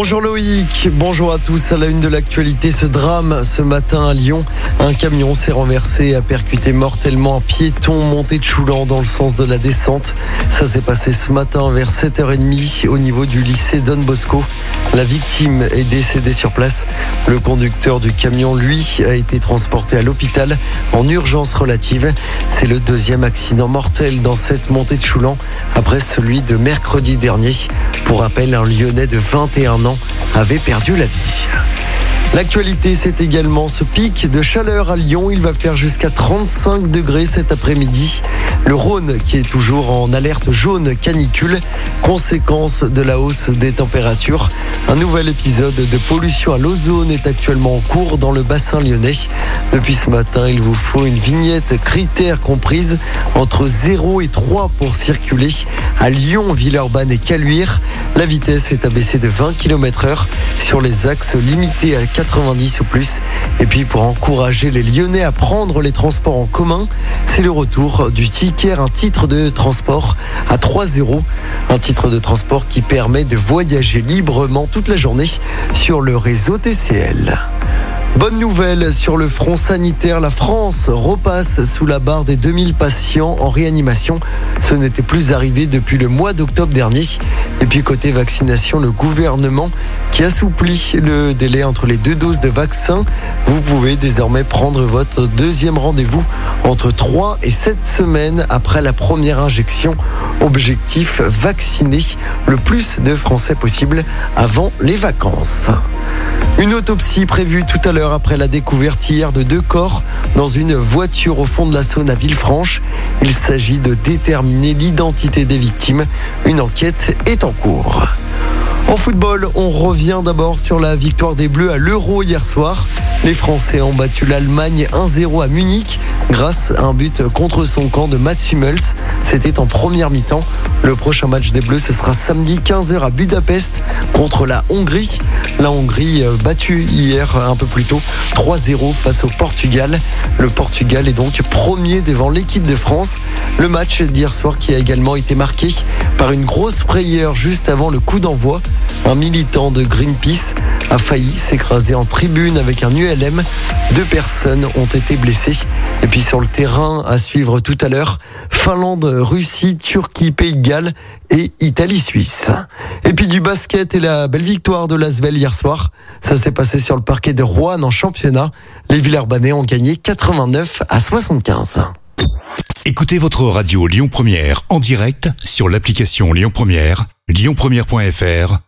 Bonjour Loïc, bonjour à tous. À la une de l'actualité, ce drame ce matin à Lyon. Un camion s'est renversé et a percuté mortellement un piéton monté de Choulan dans le sens de la descente. Ça s'est passé ce matin vers 7h30 au niveau du lycée Don Bosco. La victime est décédée sur place. Le conducteur du camion, lui, a été transporté à l'hôpital en urgence relative. C'est le deuxième accident mortel dans cette montée de Choulan après celui de mercredi dernier. Pour rappel, un Lyonnais de 21 ans avait perdu la vie. L'actualité, c'est également ce pic de chaleur à Lyon. Il va faire jusqu'à 35 degrés cet après-midi. Le Rhône qui est toujours en alerte jaune canicule, conséquence de la hausse des températures. Un nouvel épisode de pollution à l'ozone est actuellement en cours dans le bassin lyonnais. Depuis ce matin, il vous faut une vignette critère comprise entre 0 et 3 pour circuler à Lyon, Villeurbanne et Caluire. La vitesse est abaissée de 20 km heure sur les axes limités à 90 ou plus. Et puis pour encourager les Lyonnais à prendre les transports en commun, c'est le retour du un titre de transport à 3 euros. Un titre de transport qui permet de voyager librement toute la journée sur le réseau TCL. Bonne nouvelle sur le front sanitaire, la France repasse sous la barre des 2000 patients en réanimation. Ce n'était plus arrivé depuis le mois d'octobre dernier. Et puis côté vaccination, le gouvernement qui assouplit le délai entre les deux doses de vaccin. Vous pouvez désormais prendre votre deuxième rendez-vous entre 3 et 7 semaines après la première injection. Objectif, vacciner le plus de Français possible avant les vacances. Une autopsie prévue tout à l'heure après la découverte hier de deux corps dans une voiture au fond de la Saône à Villefranche. Il s'agit de déterminer l'identité des victimes. Une enquête est en cours. En football, on revient d'abord sur la victoire des Bleus à l'Euro hier soir. Les Français ont battu l'Allemagne 1-0 à Munich grâce à un but contre son camp de Mats Hummels. C'était en première mi-temps. Le prochain match des Bleus, ce sera samedi 15h à Budapest contre la Hongrie. La Hongrie euh, battue hier un peu plus tôt 3-0 face au Portugal. Le Portugal est donc premier devant l'équipe de France. Le match d'hier soir qui a également été marqué par une grosse frayeur juste avant le coup d'envoi. Un militant de Greenpeace a failli s'écraser en tribune avec un ULM. Deux personnes ont été blessées. Et puis sur le terrain, à suivre tout à l'heure, Finlande, Russie, Turquie, Pays de Galles et Italie-Suisse. Et puis du basket et la belle victoire de l'Asvel hier soir. Ça s'est passé sur le parquet de Rouen en championnat. Les Villers-Banais ont gagné 89 à 75. Écoutez votre radio Lyon Première en direct sur l'application Lyon Première, lyonpremière.fr